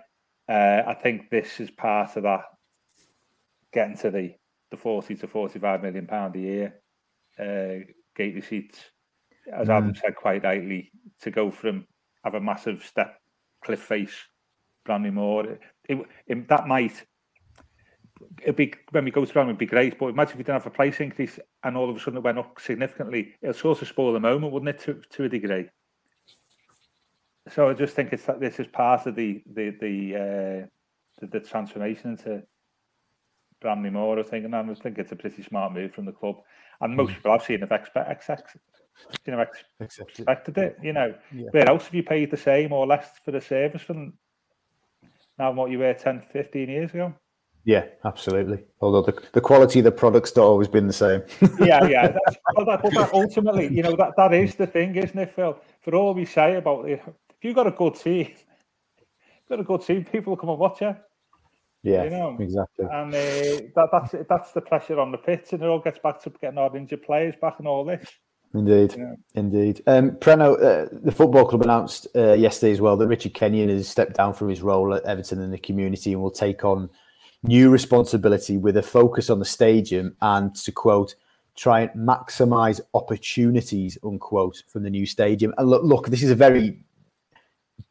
Uh, I think this is part of that getting to the the 40 to 45 million pound a year uh, gate receipts, as mm. Adam said quite rightly, to go from have a massive step cliff face, Bramley Moore. It, it, it, that might it'd be when we go to Bramley, it'd be great. But imagine if we didn't have a price increase and all of a sudden it went up significantly. It'll sort of spoil the moment, wouldn't it, to, to a degree? So I just think it's that this is part of the the the uh, the, the transformation into Bramley Moore. I think, and I think it's a pretty smart move from the club. And most hmm. people I've seen have expect, expect you know expected it. You know, yeah. where else have you paid the same or less for the service than now what you were 10, 15 years ago? Yeah, absolutely. Although the, the quality of the product's not always been the same. yeah, yeah. That's, but, that, but that ultimately, you know, that, that is the thing, isn't it, Phil? For all we say about it, if you've got a good team, got a good team, people will come and watch you. Yeah, you know? exactly. And uh, that, that's that's the pressure on the pitch, and it all gets back to getting our injured players back and all this. Indeed, yeah. indeed. Um, Preno, uh, the football club announced uh, yesterday as well that Richard Kenyon has stepped down from his role at Everton in the community and will take on new responsibility with a focus on the stadium and, to quote, try and maximise opportunities, unquote, from the new stadium. And look, look, this is a very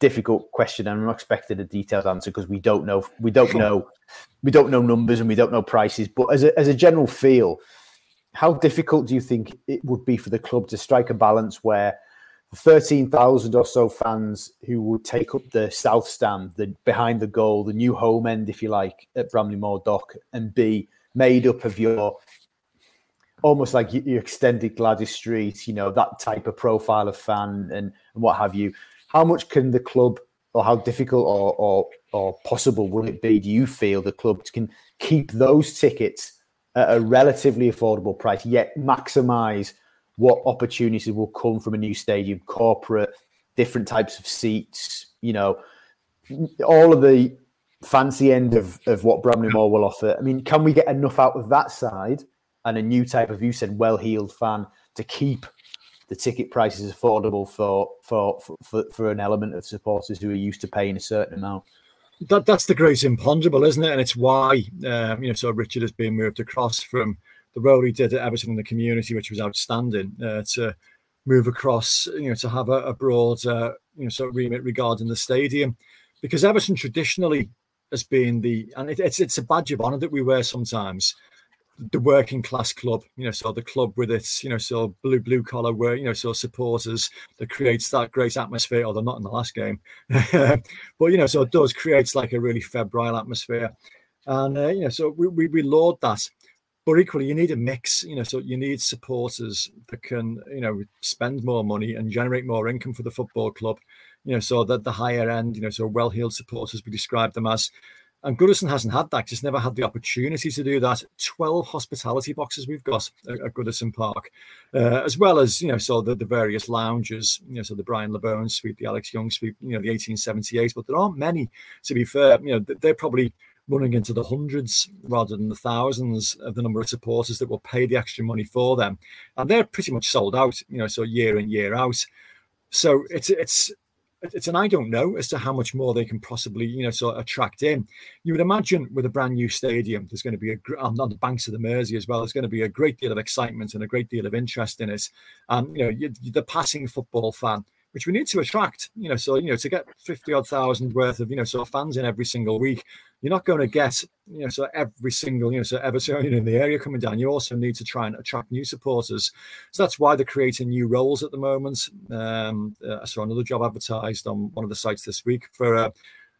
difficult question and I'm not expecting a detailed answer because we don't know we don't know we don't know numbers and we don't know prices but as a, as a general feel how difficult do you think it would be for the club to strike a balance where the 13,000 or so fans who would take up the south stand the behind the goal the new home end if you like at Bramley-Moore Dock and be made up of your almost like your extended Gwladys Street, you know, that type of profile of fan and, and what have you how much can the club, or how difficult or, or, or possible will it be, do you feel the club can keep those tickets at a relatively affordable price, yet maximize what opportunities will come from a new stadium, corporate, different types of seats, you know, all of the fancy end of, of what Bramley-Moore will offer. I mean, can we get enough out of that side and a new type of, you said, well-heeled fan to keep the ticket prices is affordable for for, for, for an element of supporters who are used to paying a certain amount? That, that's the great imponderable, isn't it? And it's why, um, you know, so Richard has been moved across from the role he did at Everton in the community, which was outstanding, uh, to move across, you know, to have a, a broad, uh, you know, sort of remit regarding the stadium, because Everton traditionally has been the, and it, it's it's a badge of honour that we wear sometimes, the working class club, you know, so the club with its, you know, so blue blue collar, where you know, so supporters that creates that great atmosphere. Although not in the last game, but you know, so it does creates like a really febrile atmosphere, and uh, you know, so we, we we laud that but equally you need a mix you know so you need supporters that can you know spend more money and generate more income for the football club you know so that the higher end you know so well-heeled supporters we describe them as and Goodison hasn't had that just never had the opportunity to do that 12 hospitality boxes we've got at, at Goodison Park uh, as well as you know so the, the various lounges you know so the Brian Labone suite the Alex Young suite you know the 1878 but there aren't many to be fair you know they're probably running into the hundreds rather than the thousands of the number of supporters that will pay the extra money for them, and they're pretty much sold out. You know, so year in year out. So it's it's it's an I don't know as to how much more they can possibly you know sort of attract in. You would imagine with a brand new stadium, there's going to be a on the banks of the Mersey as well. There's going to be a great deal of excitement and a great deal of interest in it. And you know, you, the passing football fan which we need to attract. You know, so you know, to get fifty odd thousand worth of you know sort of fans in every single week, you're not going to get you know so every single you know so Evertonian in the area coming down. You also need to try and attract new supporters. So that's why they're creating new roles at the moment. Um, uh, I saw another job advertised on one of the sites this week for. Uh,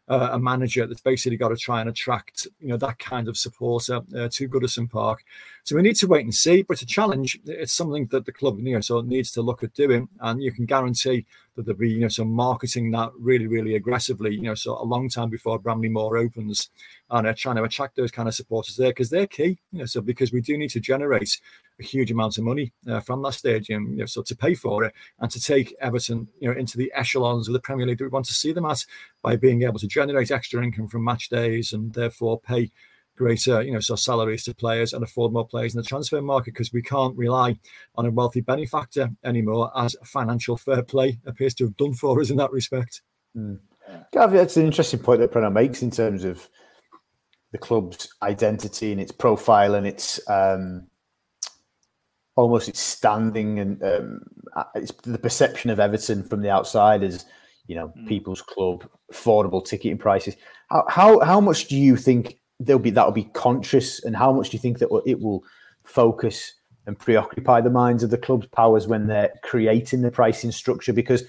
uh, a manager that's basically got to try and attract you know that kind of supporter uh, to Goodison Park. So we need to wait and see. But it's a challenge. It's something that the club you know so needs to look at doing, and you can guarantee that there'll be you know some marketing that really really aggressively you know so a long time before Bramley-Moore opens and uh, trying to attract those kind of supporters there because they're key you know so because we do need to generate huge amount of money uh, from that stadium you know so to pay for it and to take Everton you know into the echelons of the Premier League that we want to see them at by being able to generate extra income from match days and therefore pay greater, you know, so salaries to players and afford more players in the transfer market because we can't rely on a wealthy benefactor anymore as financial fair play appears to have done for us in that respect. Mm. Gav, that's an interesting point that Preno makes in terms of the club's identity and its profile and its um, almost its standing and um, it's the perception of Everton from the outside as you know mm. people's club, affordable ticketing prices. How, how how much do you think there'll be that'll be conscious, and how much do you think that it will focus and preoccupy the minds of the club's powers when they're creating the pricing structure? Because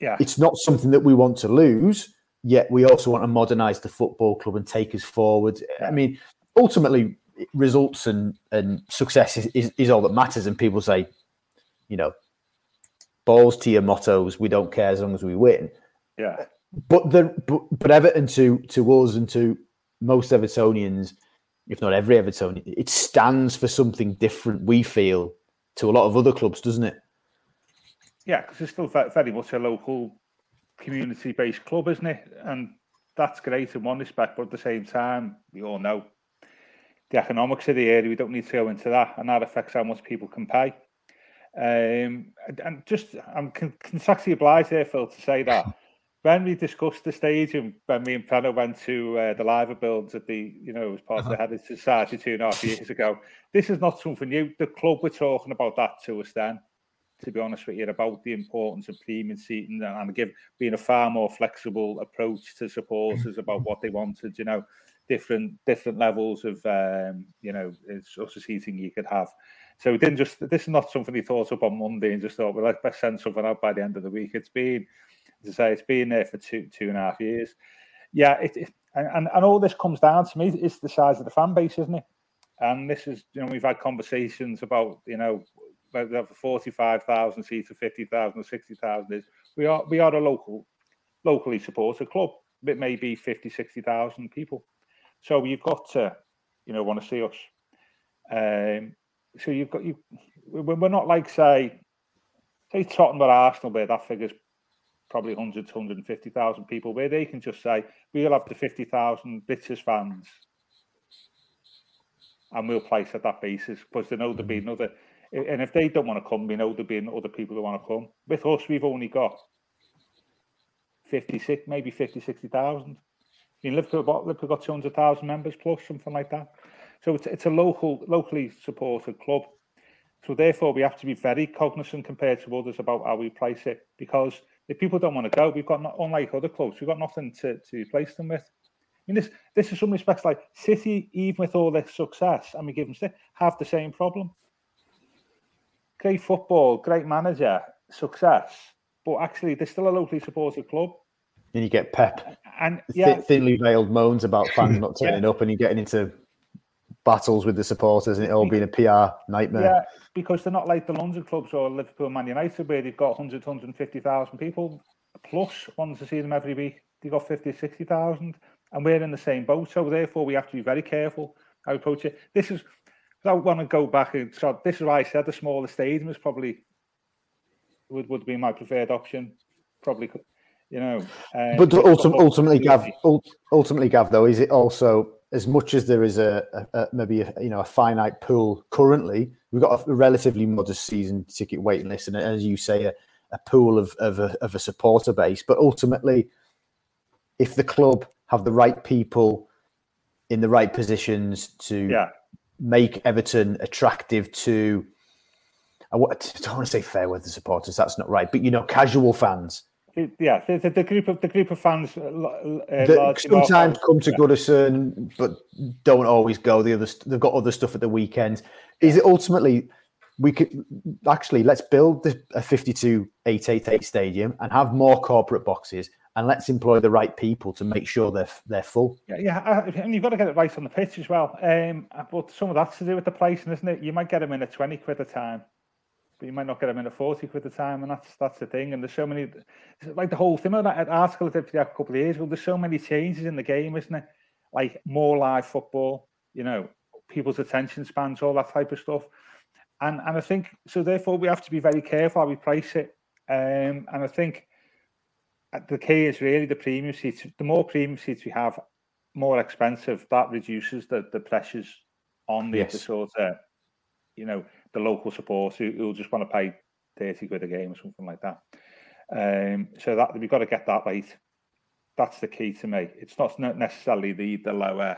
yeah. it's not something that we want to lose, yet we also want to modernize the football club and take us forward. I mean, ultimately, results and and success is, is, is all that matters. And people say, you know, balls to your mottos. We don't care as long as we win. Yeah. But the but, but Everton to to us and to most Evertonians, if not every Evertonian, it stands for something different. We feel to a lot of other clubs, doesn't it? Yeah, because it's still very much a local, community-based club, isn't it? And that's great in one respect, but at the same time, we all know the economics of the area. We don't need to go into that, and that affects how much people can pay. Um, and, just, I'm contractually obliged here, Phil, to say that when we discussed the stadium, when me and Preno went to uh, the live builds at the, you know, as part uh-huh. of the uh-huh. Heritage Society two and a half years ago, this is not something new. The club were talking about that to us then, to be honest with you, about the importance of premium seating and, and give being a far more flexible approach to supporters about what they wanted, you know, different different levels of, um, you know, sort of seating you could have. So we didn't just, this is not something he thought up on Monday and just thought, well, let's send something out by the end of the week. It's been, to say it's been there for two two and a half years. Yeah, it, it and, and all this comes down to me is the size of the fan base, isn't it? And this is, you know, we've had conversations about, you know, whether for forty-five thousand seats or fifty thousand or sixty thousand is we are we are a local, locally supported club. It may be 50, 60,000 people. So you've got to, you know, want to see us. Um, so you've got you. We're not like say, say Tottenham or Arsenal, where that figure's probably 100 to 150,000 people, where they can just say, we'll have the 50,000 richest fans and we'll place at that basis because they know there'll be another. And if they don't want to come, we know there'll be other people who want to come. With us, we've only got 56, maybe 50, 60,000. I mean, Liverpool, got- Liverpool got 200,000 members plus, something like that. So it's, it's a local, locally supported club. So therefore, we have to be very cognizant compared to others about how we price it. Because if people don't want to go, we've got not unlike other clubs, we've got nothing to, to replace them with. I mean, this this is some respects like City, even with all their success, and we give them have the same problem. Great football, great manager, success, but actually they're still a locally supported club. And you get Pep And yeah, thinly veiled moans about fans not turning up, and you're getting into battles with the supporters, and it all being a PR nightmare. Yeah, because they're not like the London clubs or Liverpool, Man United, where they've got 100, 150,000 people plus ones to see them every week. They've got 50, 60,000, and we're in the same boat. So therefore, we have to be very careful how we approach it. This is, I want to go back and so this is why I said the smaller stadium is probably would would be my preferred option. Probably, you know. um, But because ultim- ultimately, Gav, ultimately, Gav, though, is it also as much as there is a, a, a maybe a, you know a finite pool currently? We've got a relatively modest season ticket waiting list, and as you say, a, pool of of a, of a supporter base. But ultimately, if the club have the right people in the right positions to Yeah. make Everton attractive to. I I don't want to say fair weather supporters. That's not right, but you know, casual fans Yeah, the, the, the group of the group of fans uh, uh, sometimes come to Goodison, but don't always go. The other they've got other stuff at the weekend. Is it ultimately we could actually let's build the, a 52 888 stadium and have more corporate boxes and let's employ the right people to make sure they're they're full. Yeah, yeah, uh, and you've got to get it right on the pitch as well. Um, but some of that's to do with the pricing, isn't it? You might get them in at twenty quid a time, but you might not get them in at forty quid a time, and that's that's the thing. And there's so many, like the whole thing of that article I did for a couple of years ago. There's so many changes in the game, isn't it? Like more live football, you know, people's attention spans, all that type of stuff. And and I think so. Therefore, we have to be very careful how we price it. Um, and I think the key is really the premium seats. The more premium seats we have, more expensive. That reduces the, the pressures on the, the sort of, you know, the local supporters who who just want to pay 30 quid a game or something like that. Um, so that we've got to get that right. That's the key to me. It's not necessarily the the lower,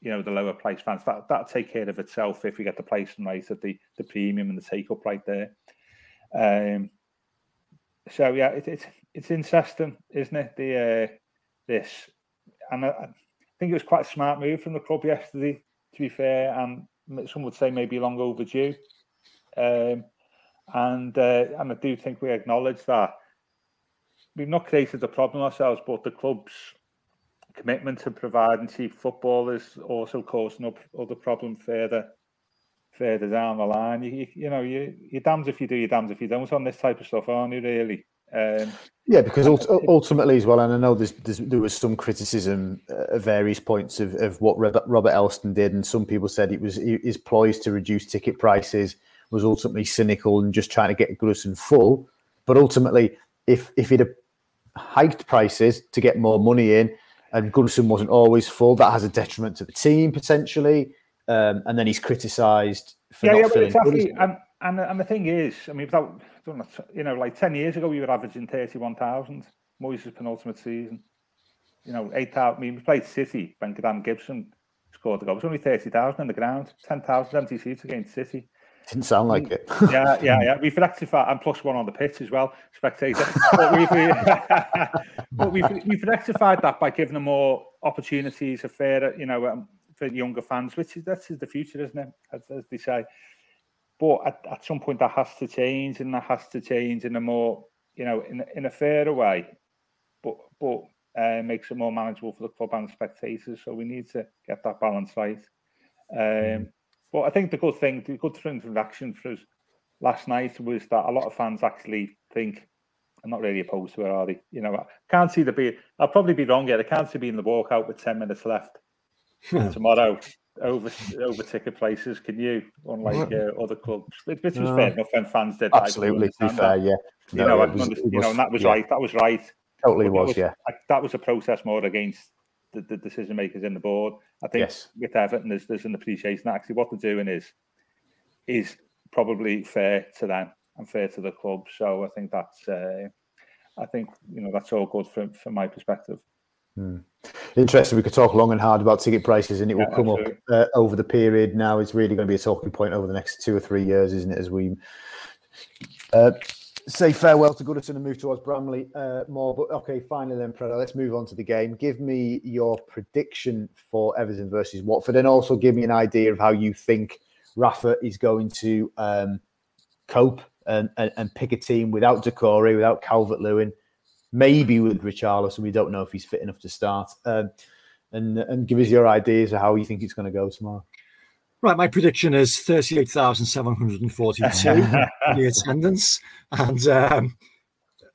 you know, the lower price fans. That that'll take care of itself if we get the pricing right at the the premium and the take up right there. Um, so yeah, it, it's it's interesting, isn't it? The uh, this, and I, I think it was quite a smart move from the club yesterday. To be fair, and some would say maybe long overdue. Um, and uh, and I do think we acknowledge that we've not created the problem ourselves, but the club's commitment to providing cheap football is also causing up other problem further further down the line. You, you, you know, you you're damned if you do, you're damned if you don't on this type of stuff, aren't you? Really. Um, Yeah, because ult- ultimately as well, and I know there's, there's, there was some criticism at various points of, of what Robert, Robert Elstone did, and some people said it was his ploys to reduce ticket prices was ultimately cynical and just trying to get Goodison full. But ultimately, if if he'd have hiked prices to get more money in, and Goodison wasn't always full, that has a detriment to the team potentially. Um, and then he's criticised for yeah, not yeah, filling exactly. And, and and the thing is, I mean, without you know, like ten years ago, we were averaging thirty-one thousand. Moyes' penultimate season, you know, eight thousand. I mean, we played City when Adam Gibson scored the goal. It was only thirty thousand in the ground, ten thousand empty seats against City. Didn't sound like it. yeah, yeah, yeah. We've rectified, and plus one on the pitch as well, spectator. but we've, but we've, we've rectified that by giving them more opportunities, a fair, you know, um, for younger fans, which is that's the future, isn't it? As, as they say. But at, at some point, that has to change, and that has to change in a more, you know, in in a fairer way, but but uh, makes it more manageable for the club and spectators. So we need to get that balance right. Um, but I think the good thing, the good thing from action for us last night was that a lot of fans actually think I'm not really opposed to it, are they? You know, I can't see the be. I'll probably be wrong yet. I can't see being the walkout with ten minutes left tomorrow over over ticket prices. Can you? Unlike uh, other clubs, which, was No. fair enough when fans did. Absolutely, to be fair, that. yeah. You No, know, was- it you know, and that was yeah. right. That was right. Totally that was, yeah. I- that was a process more against the, the decision makers in the board. I think Yes. with Everton, there's, there's an appreciation. that Actually, what they're doing is is probably fair to them and fair to the club. So I think that's uh, I think you know that's all good from from my perspective. Hmm. Interesting. We could talk long and hard about ticket prices, and it will Yeah, come up uh, over the period. Now it's really going to be a talking point over the next two or three years, isn't it? As we uh, say farewell to Goodison and move towards Bramley uh, more. But okay, finally then, Preno, let's move on to the game. Give me your prediction for Everton versus Watford, and also give me an idea of how you think Rafa is going to um, cope and, and, and pick a team without Doucouré, without Calvert Lewin, maybe with Richarlison. We don't know if he's fit enough to start. Um, and and give us your ideas of how you think it's going to go tomorrow. Right, my prediction is 38,742 the attendance. And um,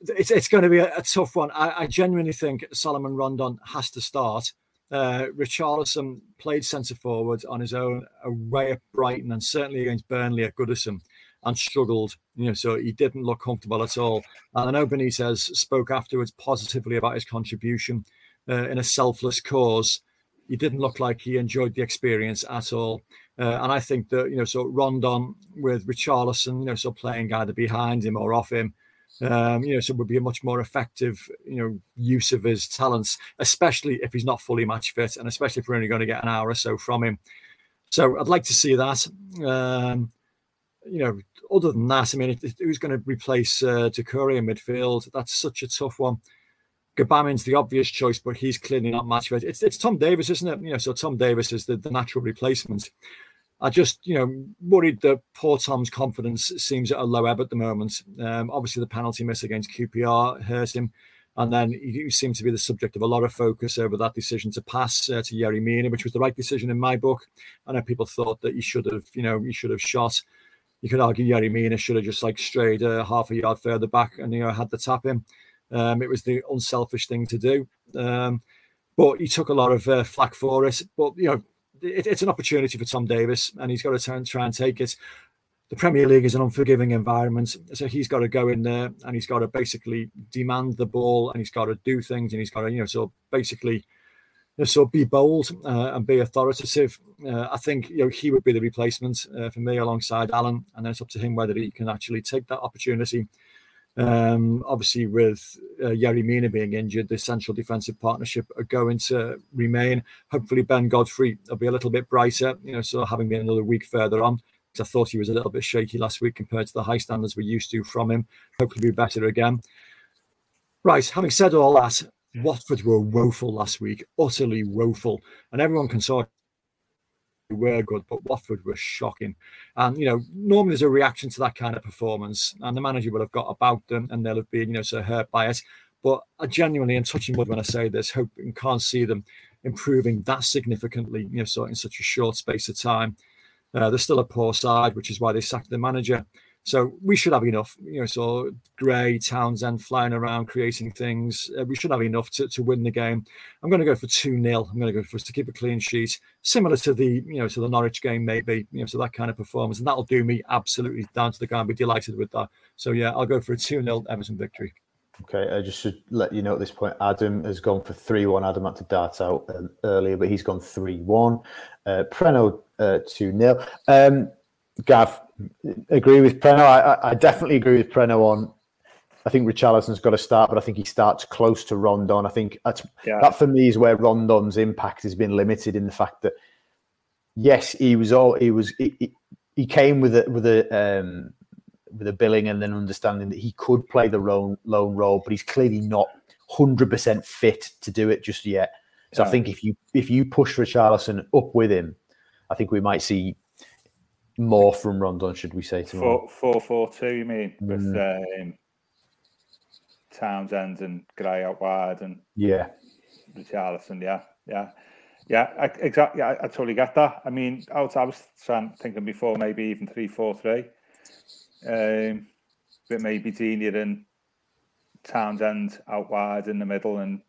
it's, it's going to be a, a tough one. I, I genuinely think Salomon Rondon has to start. Uh, Richarlison played centre forward on his own away at Brighton and certainly against Burnley at Goodison and struggled. You know, so he didn't look comfortable at all. And I know Benitez spoke afterwards positively about his contribution uh, in a selfless cause. He didn't look like he enjoyed the experience at all. Uh, and I think that, you know, so Rondon with Richarlison, you know, so playing either behind him or off him, um, you know, so would be a much more effective, you know, use of his talents, especially if he's not fully match fit and especially if we're only going to get an hour or so from him. So I'd like to see that. Um, you know, other than that, I mean, who's going to replace uh, Doucouré in midfield? That's such a tough one. Gbamin's the obvious choice, but he's clearly not match fit. It's it's Tom Davies, isn't it? You know, so Tom Davies is the, the natural replacement. I just, you know, worried that poor Tom's confidence seems at a low ebb at the moment. Um, obviously, the penalty miss against QPR hurt him, and then he seemed to be the subject of a lot of focus over that decision to pass uh, to Yerry Mina, which was the right decision in my book. I know people thought that he should have, you know, he should have shot. You could argue Yerry Mina should have just like strayed uh, half a yard further back and you know had the tap in. Um, it was the unselfish thing to do. Um, but he took a lot of uh, flack for it. But you know, it, it's an opportunity for Tom Davies, and he's got to try and, take it. The Premier League is an unforgiving environment, so he's got to go in there and he's got to basically demand the ball, and he's got to do things, and he's got to, you know, so basically, know, so be bold uh, and be authoritative. Uh, I think you know he would be the replacement uh, for me alongside Allan, and then it's up to him whether he can actually take that opportunity. Um, obviously, with uh, Yerry Mina being injured, the central defensive partnership are going to remain. Hopefully, Ben Godfrey will be a little bit brighter, you know, so having been another week further on. I thought he was a little bit shaky last week compared to the high standards we're used to from him. Hopefully, be better again. Right, having said all that, Watford were woeful last week, utterly woeful, and everyone can sort were good, but Watford were shocking. And you know, normally there's a reaction to that kind of performance, and the manager will have got about them, and they'll have been, you know, so hurt by it. But I genuinely am touching wood when I say this, hope and can't see them improving that significantly, you know, so in such a short space of time. Uh, they're still a poor side, which is why they sacked the manager. So we should have enough, you know. So Gray, Townsend flying around, creating things. Uh, we should have enough to, to win the game. I'm going to go for two 0 I'm going to go for us to keep a clean sheet, similar to the you know to the Norwich game, maybe you know, so that kind of performance, and that'll do me absolutely down to the ground. Be delighted with that. So yeah, I'll go for a two 0 Everton victory. Okay, I just should let you know at this point, Adam has gone for 3 1. Adam had to dart out um, earlier, but he's gone 3 1. Uh, Preno uh, 2 0. Um, Gav, agree with Preno. I, I- definitely agree with Preno on. I think Richarlison's got to start, but I think he starts close to Rondon. I think that's Yeah. that for me is where Rondon's impact has been limited in the fact that yes, he was all he was he, he- came with a with a um, with a billing and then understanding that he could play the lone lone role, but he's clearly not hundred percent fit to do it just yet. So I think if you if you push Richarlison up with him, I think we might see more from Rondon, should we say tomorrow? Four, four, four, two. You mean with Mm. um, Townsend and Gray out wide and Yeah. Richarlison? Yeah, yeah, yeah. I, exactly. I, I totally get that. I mean, I was, I was trying, thinking before maybe even three, four, three. Um, but maybe Digne and Townsend out wide in the middle and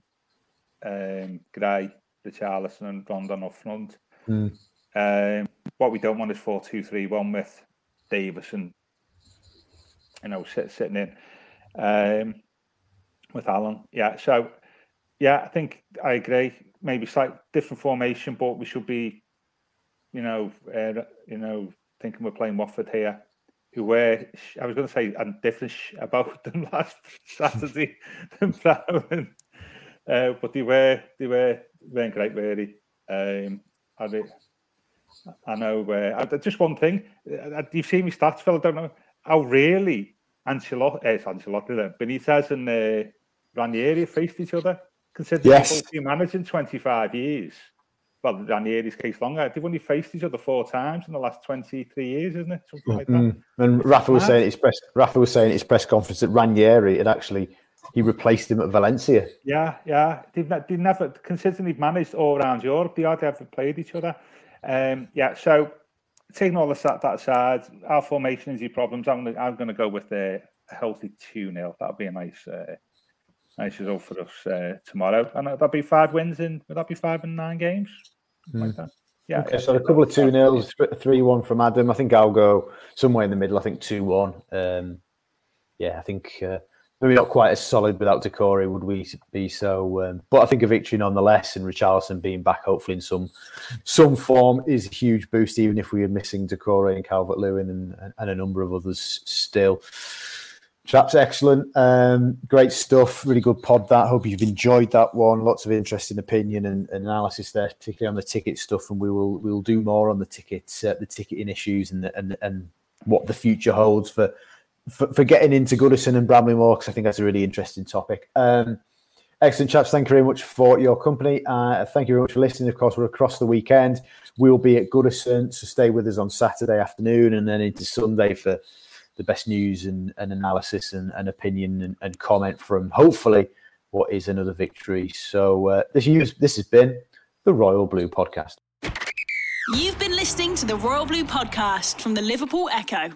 um, Gray, Richarlison and Rondon up front. Mm. Um, what we don't want is four two three one with Davies and you know sit, sitting in. um, with Allan. Yeah, so yeah, I think I agree. Maybe slight different formation, but we should be, you know, uh, you know, thinking we're playing Watford here, who were I was going to say and different about them last Saturday than Brown, uh, but they were they were weren't great really. Um, I, I know. Uh, just one thing. Uh, you've seen me stats, Phil. I don't know how really Ancelotti, uh, Ancelotti, Benitez and uh, Ranieri faced each other. Considering yes. they've been managing 25 years. Well, Ranieri's case longer. They've only faced each other four times in the last 23 years, isn't it? Something like mm-hmm. that. And Rafa was saying his press. Rafa was saying at his press conference that Ranieri had actually he replaced him at Valencia. Yeah, yeah. They've, they've never, considering they've managed all around Europe, they hardly ever played each other. Um, yeah, so taking all this, that, that aside, our formation is your problems. I'm gonna, I'm gonna go with a healthy 2 0. That'll be a nice uh, nice result for us uh, tomorrow. And that'll be five wins in, would that be five and nine games? Mm. Like that. Yeah. Okay, so a couple of 2 nils, 3 1 from Adam. I think I'll go somewhere in the middle. I think 2 1. Um, yeah, I think uh, maybe not quite as solid without Doucouré would we be so um, but I think a victory nonetheless and Richarlison being back hopefully in some some form is a huge boost even if we are missing Doucouré and Calvert Lewin and, and a number of others still Chaps, excellent. Um, great stuff. Really good pod that. Hope you've enjoyed that one. Lots of interesting opinion and, and, analysis there, particularly on the ticket stuff. And we will we will do more on the tickets, uh, the ticketing issues, and, the, and and what the future holds for for, for getting into Goodison and Bramley-Moore because I think that's a really interesting topic. Um, excellent, chaps. Thank you very much for your company. Uh, thank you very much for listening. Of course, we're across the weekend. We'll be at Goodison, so stay with us on Saturday afternoon and then into Sunday for the best news and, and analysis and, and opinion and, and, comment from hopefully what is another victory. So uh, this, this has been the Royal Blue Podcast. You've been listening to the Royal Blue Podcast from the Liverpool Echo.